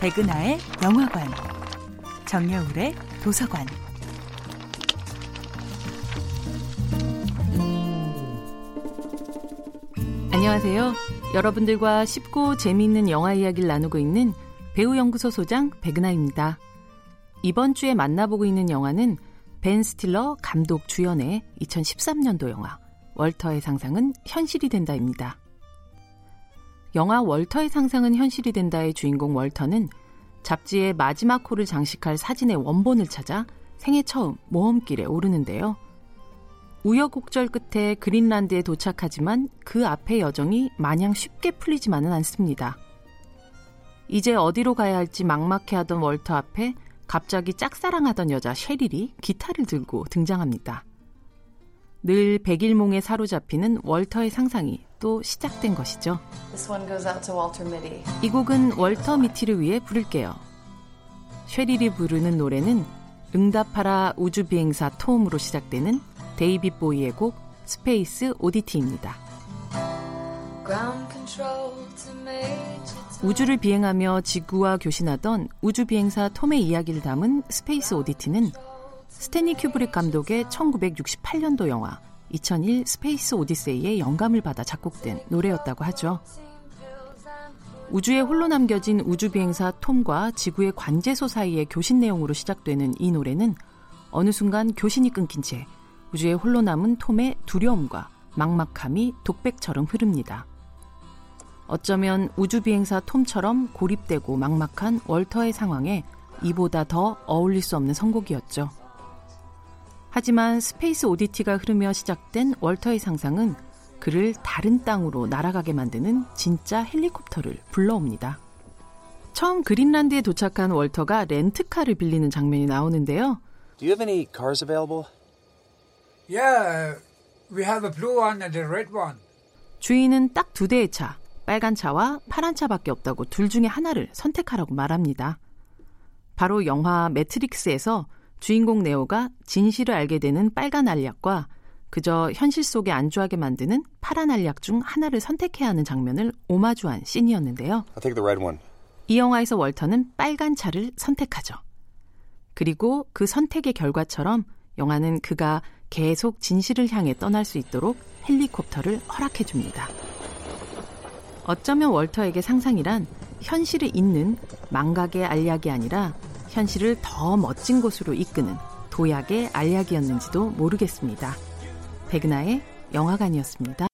백은하의 영화관, 정여울의 도서관. 안녕하세요. 여러분들과 쉽고 재미있는 영화 이야기를 나누고 있는 배우연구소 소장 백은하입니다. 이번 주에 만나보고 있는 영화는 벤 스틸러 감독 주연의 2013년도 영화 월터의 상상은 현실이 된다입니다. 영화 월터의 상상은 현실이 된다의 주인공 월터는 잡지의 마지막 호를 장식할 사진의 원본을 찾아 생애 처음 모험길에 오르는데요. 우여곡절 끝에 그린란드에 도착하지만 그 앞의 여정이 마냥 쉽게 풀리지만은 않습니다. 이제 어디로 가야 할지 막막해하던 월터 앞에 갑자기 짝사랑하던 여자 셰릴이 기타를 들고 등장합니다. 늘 백일몽에 사로잡히는 월터의 상상이 또 시작된 것이죠. 이 곡은 월터 미티를 위해 부를게요. 쉐릴이 부르는 노래는 응답하라 우주비행사 톰으로 시작되는 데이빗 보위의 곡 스페이스 오디티입니다. 우주를 비행하며 지구와 교신하던 우주비행사 톰의 이야기를 담은 스페이스 오디티는 스탠리 큐브릭 감독의 1968년도 영화 2001 스페이스 오디세이의 영감을 받아 작곡된 노래였다고 하죠. 우주에 홀로 남겨진 우주비행사 톰과 지구의 관제소 사이의 교신 내용으로 시작되는 이 노래는 어느 순간 교신이 끊긴 채 우주에 홀로 남은 톰의 두려움과 막막함이 독백처럼 흐릅니다. 어쩌면 우주비행사 톰처럼 고립되고 막막한 월터의 상황에 이보다 더 어울릴 수 없는 선곡이었죠. 하지만 스페이스 오디티가 흐르며 시작된 월터의 상상은 그를 다른 땅으로 날아가게 만드는 진짜 헬리콥터를 불러옵니다. 처음 그린란드에 도착한 월터가 렌트카를 빌리는 장면이 나오는데요. Do you have any cars available? Yeah, we have a blue one and a red one. 주인은 딱 두 대의 차, 빨간 차와 파란 차밖에 없다고 둘 중에 하나를 선택하라고 말합니다. 바로 영화 매트릭스에서 주인공 네오가 진실을 알게 되는 빨간 알약과 그저 현실 속에 안주하게 만드는 파란 알약 중 하나를 선택해야 하는 장면을 오마주한 씬이었는데요. 이 영화에서 월터는 빨간 차를 선택하죠. 그리고 그 선택의 결과처럼 영화는 그가 계속 진실을 향해 떠날 수 있도록 헬리콥터를 허락해 줍니다. 어쩌면 월터에게 상상이란 현실을 잇는 망각의 알약이 아니라 현실을 더 멋진 곳으로 이끄는 도약의 알약이었는지도 모르겠습니다. 백은하의 영화관이었습니다.